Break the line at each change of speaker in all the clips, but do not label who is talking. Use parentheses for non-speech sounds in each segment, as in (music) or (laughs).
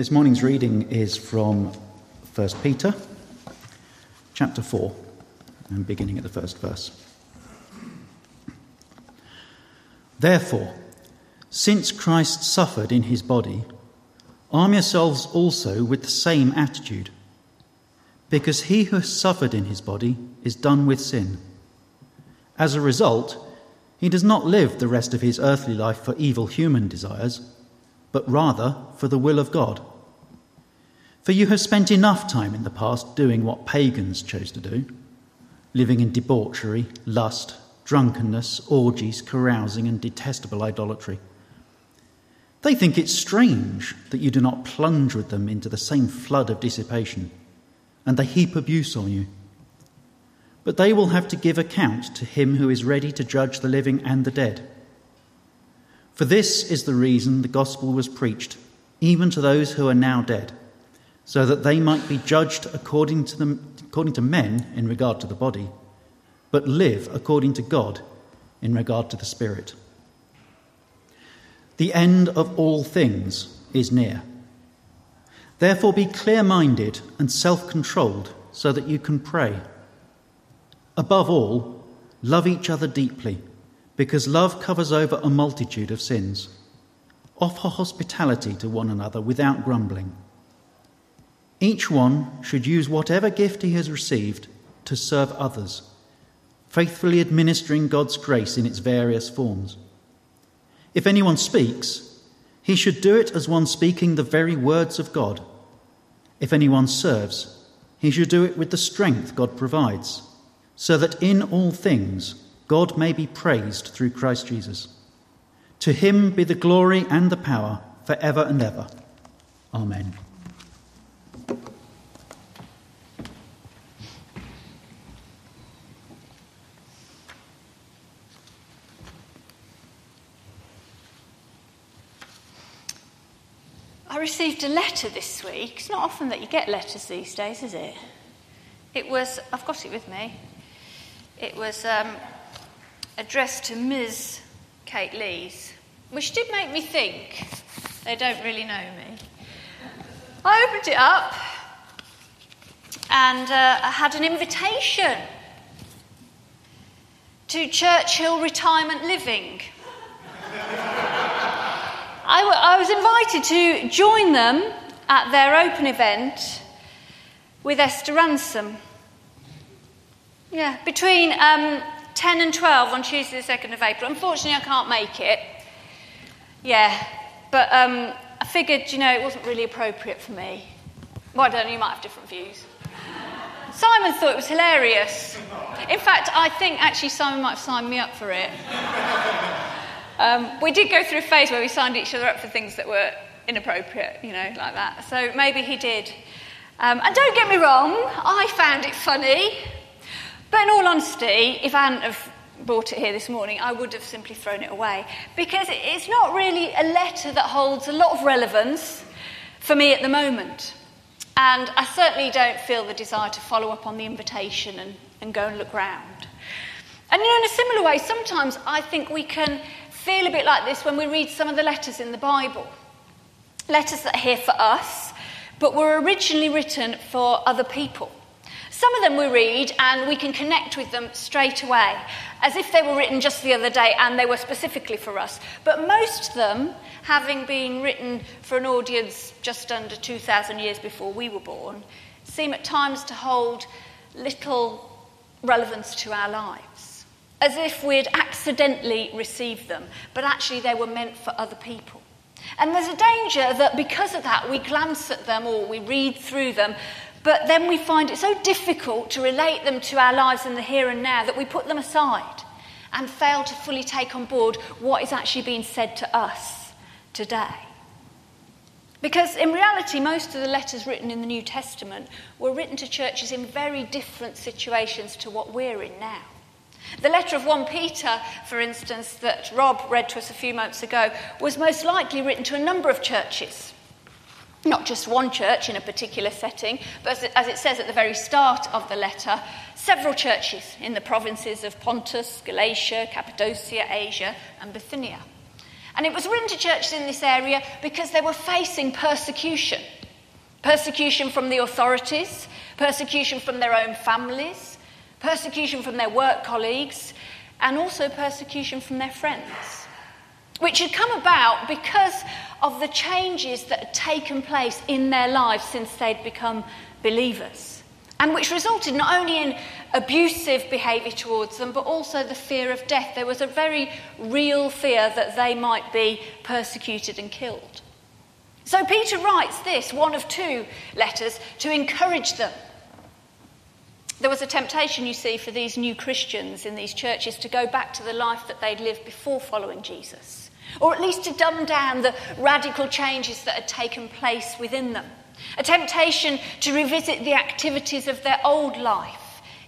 This morning's reading is from 1 Peter chapter 4 and beginning at the first verse. Therefore, since Christ suffered in his body, arm yourselves also with the same attitude, because he who has suffered in his body is done with sin. As a result, he does not live the rest of his earthly life for evil human desires, but rather for the will of God. For you have spent enough time in the past doing what pagans chose to do, living in debauchery, lust, drunkenness, orgies, carousing, and detestable idolatry. They think it strange that you do not plunge with them into the same flood of dissipation, and they heap abuse on you. But they will have to give account to him who is ready to judge the living and the dead. For this is the reason the gospel was preached, even to those who are now dead so that they might be judged according to, them, according to men in regard to the body, but live according to God in regard to the Spirit. The end of all things is near. Therefore, be clear minded and self controlled so that you can pray. Above all, love each other deeply, because love covers over a multitude of sins. Offer hospitality to one another without grumbling. Each one should use whatever gift he has received to serve others, faithfully administering God's grace in its various forms. If anyone speaks, he should do it as one speaking the very words of God. If anyone serves, he should do it with the strength God provides, so that in all things God may be praised through Christ Jesus. To him be the glory and the power for ever and ever. Amen.
I received a letter this week. It's not often that you get letters these days, is it? It was, I've got it with me. It was um, addressed to Ms. Kate Lees, which did make me think they don't really know me. I opened it up and uh, I had an invitation to Churchill Retirement Living. I, w- I was invited to join them at their open event with Esther Rantzen. Yeah, between um, 10 and 12 on Tuesday, the 2nd of April. Unfortunately, I can't make it. Yeah, but um, I figured, you know, it wasn't really appropriate for me. Well, I don't know, you might have different views. Simon thought it was hilarious. In fact, I think actually Simon might have signed me up for it. Um, we did go through a phase where we signed each other up for things that were inappropriate, you know, like that. So maybe he did. Um, and don't get me wrong, I found it funny. But in all honesty, if I hadn't have brought it here this morning, I would have simply thrown it away. Because it's not really a letter that holds a lot of relevance for me at the moment. And I certainly don't feel the desire to follow up on the invitation and, and go and look round. And you know, in a similar way, sometimes I think we can feel a bit like this when we read some of the letters in the Bible. Letters that are here for us, but were originally written for other people. Some of them we read and we can connect with them straight away, as if they were written just the other day and they were specifically for us. But most of them, having been written for an audience just under 2,000 years before we were born, seem at times to hold little relevance to our lives as if we'd accidentally received them, but actually they were meant for other people. And there's a danger that because of that, we glance at them or we read through them, but then we find it so difficult to relate them to our lives in the here and now that we put them aside and fail to fully take on board what is actually being said to us today. Because in reality, most of the letters written in the New Testament were written to churches in very different situations to what we're in now. The letter of 1 Peter, for instance, that Rob read to us a few months ago, was most likely written to a number of churches. Not just one church in a particular setting, but as it says at the very start of the letter, several churches in the provinces of Pontus, Galatia, Cappadocia, Asia, and Bithynia. And it was written to churches in this area because they were facing persecution persecution from the authorities, persecution from their own families, persecution from their work colleagues, and also persecution from their friends, which had come about because of the changes that had taken place in their lives since they'd become believers, and which resulted not only in abusive behaviour towards them, but also the fear of death. There was a very real fear that they might be persecuted and killed. So Peter writes this, one of two letters, to encourage them. There was a temptation, you see, for these new Christians in these churches to go back to the life that they'd lived before following Jesus, or at least to dumb down the radical changes that had taken place within them. A temptation to revisit the activities of their old life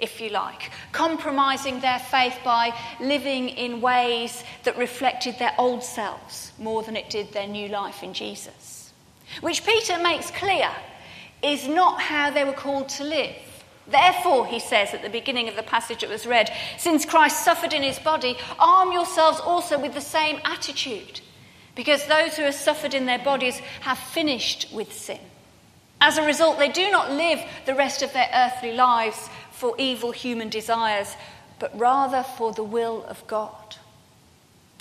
if you like, compromising their faith by living in ways that reflected their old selves more than it did their new life in Jesus. Which Peter makes clear is not how they were called to live. Therefore, he says at the beginning of the passage that was read, since Christ suffered in his body, arm yourselves also with the same attitude, because those who have suffered in their bodies have finished with sin. As a result, they do not live the rest of their earthly lives for evil human desires, but rather for the will of God.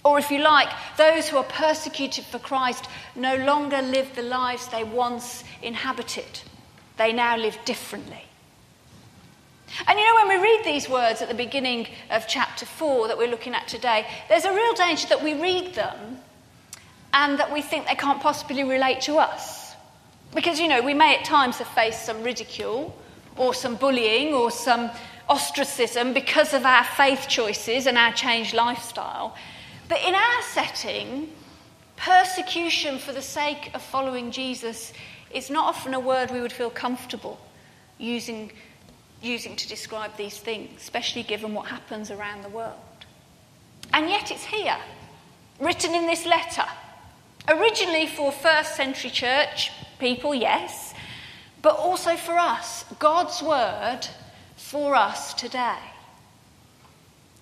Or, if you like, those who are persecuted for Christ no longer live the lives they once inhabited. They now live differently. And you know, when we read these words at the beginning of chapter 4 that we're looking at today, there's a real danger that we read them and that we think they can't possibly relate to us. Because, you know, we may at times have faced some ridicule or some bullying or some ostracism because of our faith choices and our changed lifestyle. But in our setting, persecution for the sake of following Jesus is not often a word we would feel comfortable using, using to describe these things, especially given what happens around the world. And yet it's here, written in this letter. Originally for first century church people, yes, but also for us, God's word for us today.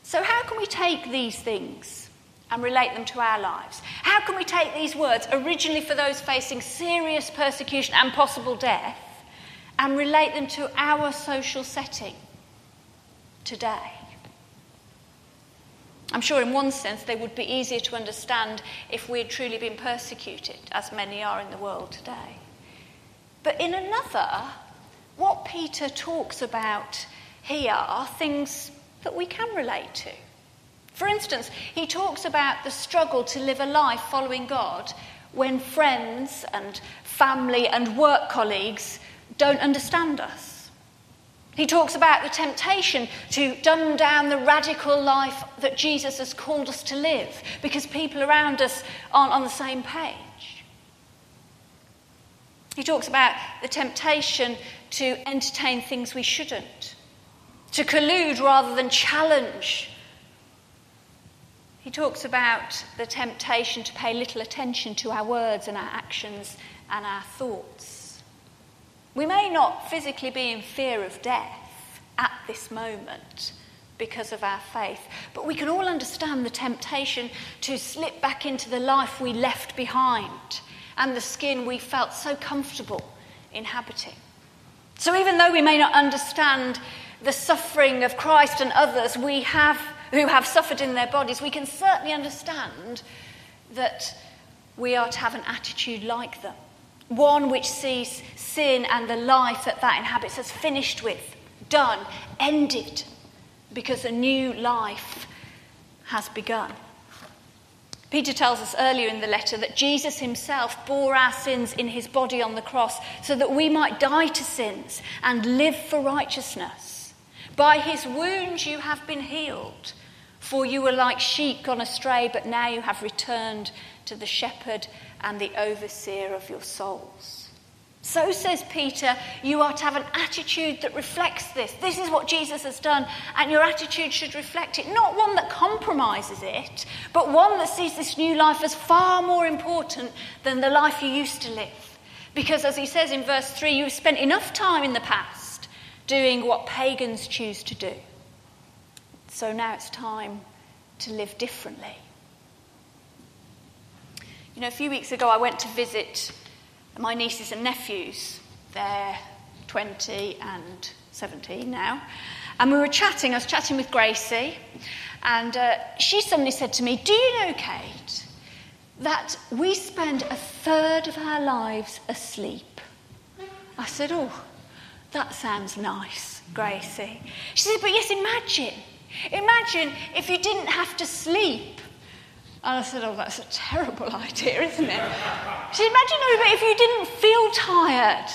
So, how can we take these things and relate them to our lives? How can we take these words, originally for those facing serious persecution and possible death, and relate them to our social setting today? I'm sure, in one sense, they would be easier to understand if we had truly been persecuted, as many are in the world today. But in another, what Peter talks about here are things that we can relate to. For instance, he talks about the struggle to live a life following God when friends and family and work colleagues don't understand us. He talks about the temptation to dumb down the radical life that Jesus has called us to live because people around us aren't on the same page. He talks about the temptation to entertain things we shouldn't, to collude rather than challenge. He talks about the temptation to pay little attention to our words and our actions and our thoughts. We may not physically be in fear of death at this moment because of our faith, but we can all understand the temptation to slip back into the life we left behind and the skin we felt so comfortable inhabiting. So, even though we may not understand the suffering of Christ and others we have, who have suffered in their bodies, we can certainly understand that we are to have an attitude like them. One which sees sin and the life that that inhabits as finished with, done, ended, because a new life has begun. Peter tells us earlier in the letter that Jesus himself bore our sins in his body on the cross so that we might die to sins and live for righteousness. By his wounds you have been healed, for you were like sheep gone astray, but now you have returned to the shepherd and the overseer of your souls. So says Peter, you are to have an attitude that reflects this. This is what Jesus has done, and your attitude should reflect it. Not one that compromises it, but one that sees this new life as far more important than the life you used to live. Because, as he says in verse 3, you've spent enough time in the past doing what pagans choose to do. So now it's time to live differently. You know, a few weeks ago I went to visit my nieces and nephews. They're 20 and 17 now. And we were chatting, I was chatting with Gracie, and uh, she suddenly said to me, Do you know, Kate, that we spend a third of our lives asleep? I said, Oh, that sounds nice, Gracie. She said, But yes, imagine. Imagine if you didn't have to sleep. And I said, Oh, that's a terrible (laughs) idea, isn't it? She said, Imagine if you didn't feel tired.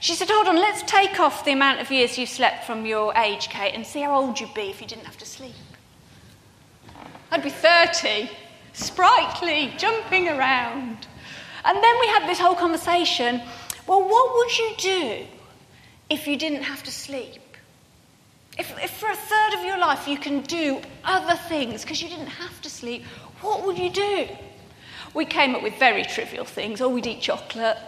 She said, Hold on, let's take off the amount of years you slept from your age, Kate, and see how old you'd be if you didn't have to sleep. I'd be 30, sprightly, jumping around. And then we had this whole conversation well, what would you do if you didn't have to sleep? If, if for a third of your life you can do other things because you didn't have to sleep, what would you do? We came up with very trivial things. Oh, we'd eat chocolate,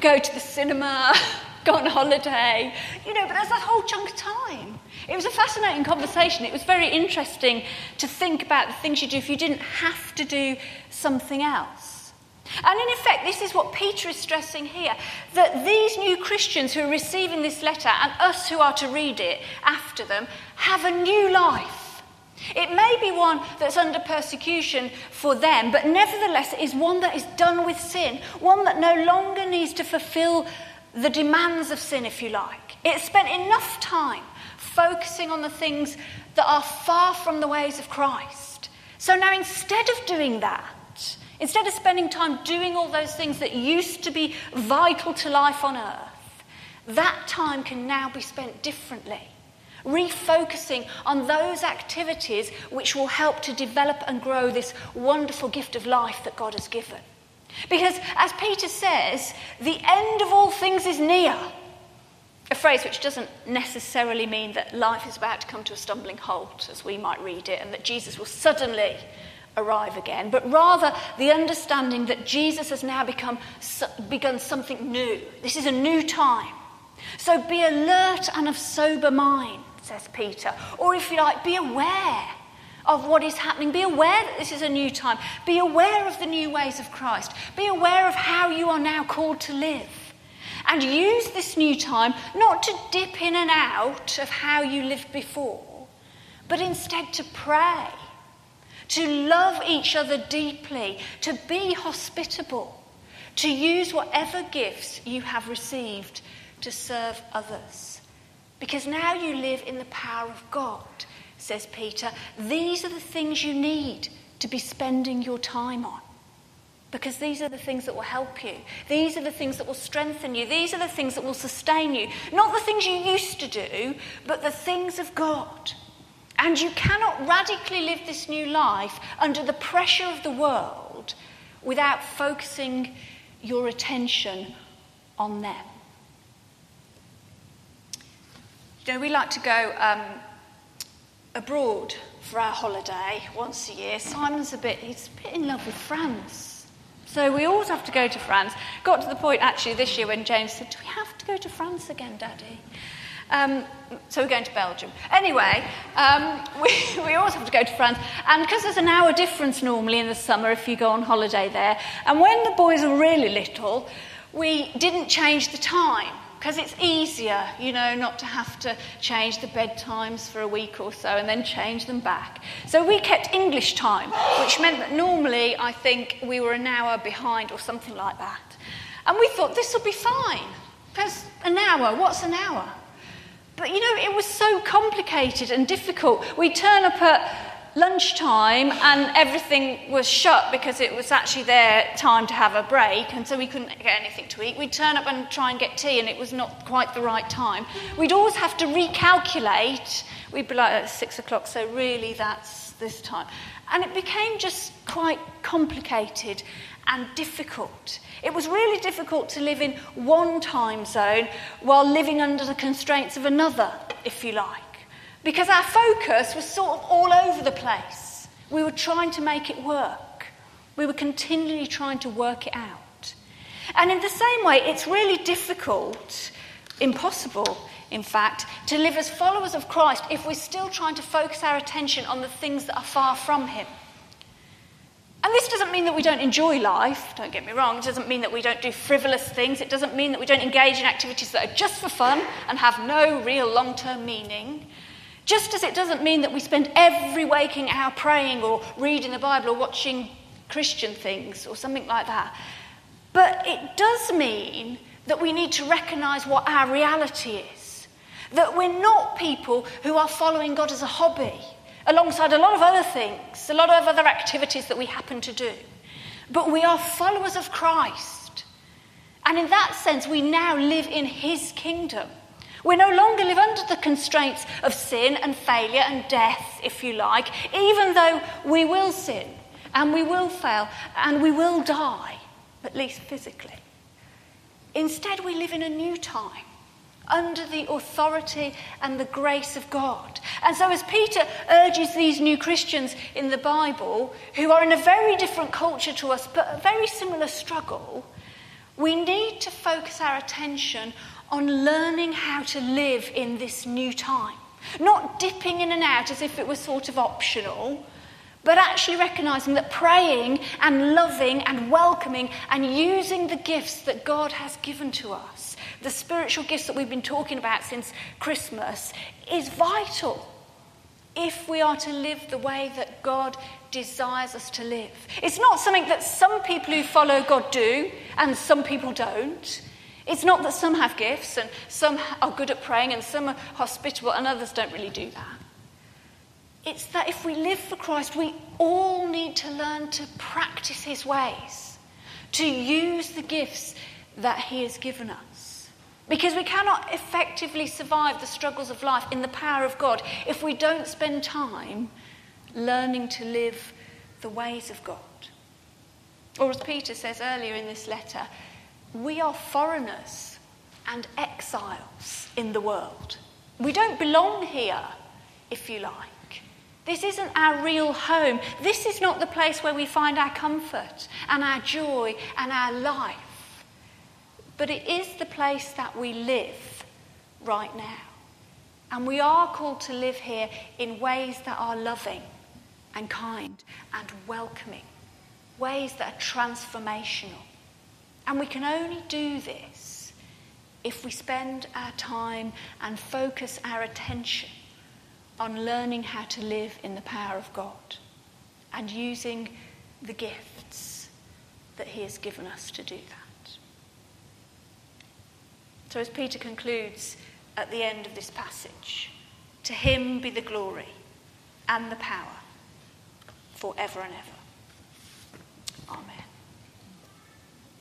go to the cinema, (laughs) go on holiday, you know, but there's that whole chunk of time. It was a fascinating conversation. It was very interesting to think about the things you do if you didn't have to do something else. And in effect, this is what Peter is stressing here that these new Christians who are receiving this letter and us who are to read it after them have a new life. It may be one that's under persecution for them, but nevertheless it is one that is done with sin, one that no longer needs to fulfill the demands of sin, if you like. It spent enough time focusing on the things that are far from the ways of Christ. So now instead of doing that, instead of spending time doing all those things that used to be vital to life on earth, that time can now be spent differently refocusing on those activities which will help to develop and grow this wonderful gift of life that God has given. Because, as Peter says, the end of all things is near. A phrase which doesn't necessarily mean that life is about to come to a stumbling halt, as we might read it, and that Jesus will suddenly arrive again, but rather the understanding that Jesus has now become, begun something new. This is a new time. So be alert and of sober mind says Peter. Or if you like, be aware of what is happening. Be aware that this is a new time. Be aware of the new ways of Christ. Be aware of how you are now called to live. And use this new time not to dip in and out of how you lived before, but instead to pray, to love each other deeply, to be hospitable, to use whatever gifts you have received to serve others. Because now you live in the power of God, says Peter. These are the things you need to be spending your time on. Because these are the things that will help you. These are the things that will strengthen you. These are the things that will sustain you. Not the things you used to do, but the things of God. And you cannot radically live this new life under the pressure of the world without focusing your attention on them. You know, we like to go um, abroad for our holiday once a year. Simon's a bit, he's a bit in love with France. So we always have to go to France. Got to the point actually this year when James said, Do we have to go to France again, Daddy? Um, so we're going to Belgium. Anyway, um, (laughs) we, we always have to go to France. And because there's an hour difference normally in the summer if you go on holiday there. And when the boys were really little, we didn't change the time because it's easier, you know, not to have to change the bedtimes for a week or so and then change them back. So we kept English time, which meant that normally I think we were an hour behind or something like that. And we thought this will be fine, because an hour, what's an hour? But you know, it was so complicated and difficult. We turn up at lunchtime and everything was shut because it was actually their time to have a break and so we couldn't get anything to eat. We'd turn up and try and get tea and it was not quite the right time. We'd always have to recalculate. We'd be like at six o'clock, so really that's this time. And it became just quite complicated and difficult. It was really difficult to live in one time zone while living under the constraints of another, if you like because our focus was sort of all over the place. We were trying to make it work, we were continually trying to work it out. And in the same way, it's really difficult, impossible, in fact, to live as followers of Christ if we're still trying to focus our attention on the things that are far from Him. And this doesn't mean that we don't enjoy life, don't get me wrong. It doesn't mean that we don't do frivolous things. It doesn't mean that we don't engage in activities that are just for fun and have no real long term meaning. Just as it doesn't mean that we spend every waking hour praying or reading the Bible or watching Christian things or something like that. But it does mean that we need to recognize what our reality is. That we're not people who are following God as a hobby, alongside a lot of other things, a lot of other activities that we happen to do. But we are followers of Christ. And in that sense, we now live in His kingdom. We no longer live under the constraints of sin and failure and death, if you like, even though we will sin and we will fail and we will die, at least physically. Instead, we live in a new time under the authority and the grace of God. And so, as Peter urges these new Christians in the Bible, who are in a very different culture to us but a very similar struggle, we need to focus our attention on learning how to live in this new time. Not dipping in and out as if it was sort of optional, but actually recognizing that praying and loving and welcoming and using the gifts that God has given to us, the spiritual gifts that we've been talking about since Christmas, is vital if we are to live the way that God desires us to live. It's not something that some people who follow God do and some people don't. It's not that some have gifts and some are good at praying and some are hospitable and others don't really do that. It's that if we live for Christ, we all need to learn to practice his ways, to use the gifts that he has given us. Because we cannot effectively survive the struggles of life in the power of God if we don't spend time learning to live the ways of God. Or, as Peter says earlier in this letter, we are foreigners and exiles in the world. We don't belong here, if you like. This isn't our real home. This is not the place where we find our comfort and our joy and our life. But it is the place that we live right now. And we are called to live here in ways that are loving and kind and welcoming, ways that are transformational. And we can only do this if we spend our time and focus our attention on learning how to live in the power of God and using the gifts that He has given us to do that. So, as Peter concludes at the end of this passage, to Him be the glory and the power forever and ever. Amen.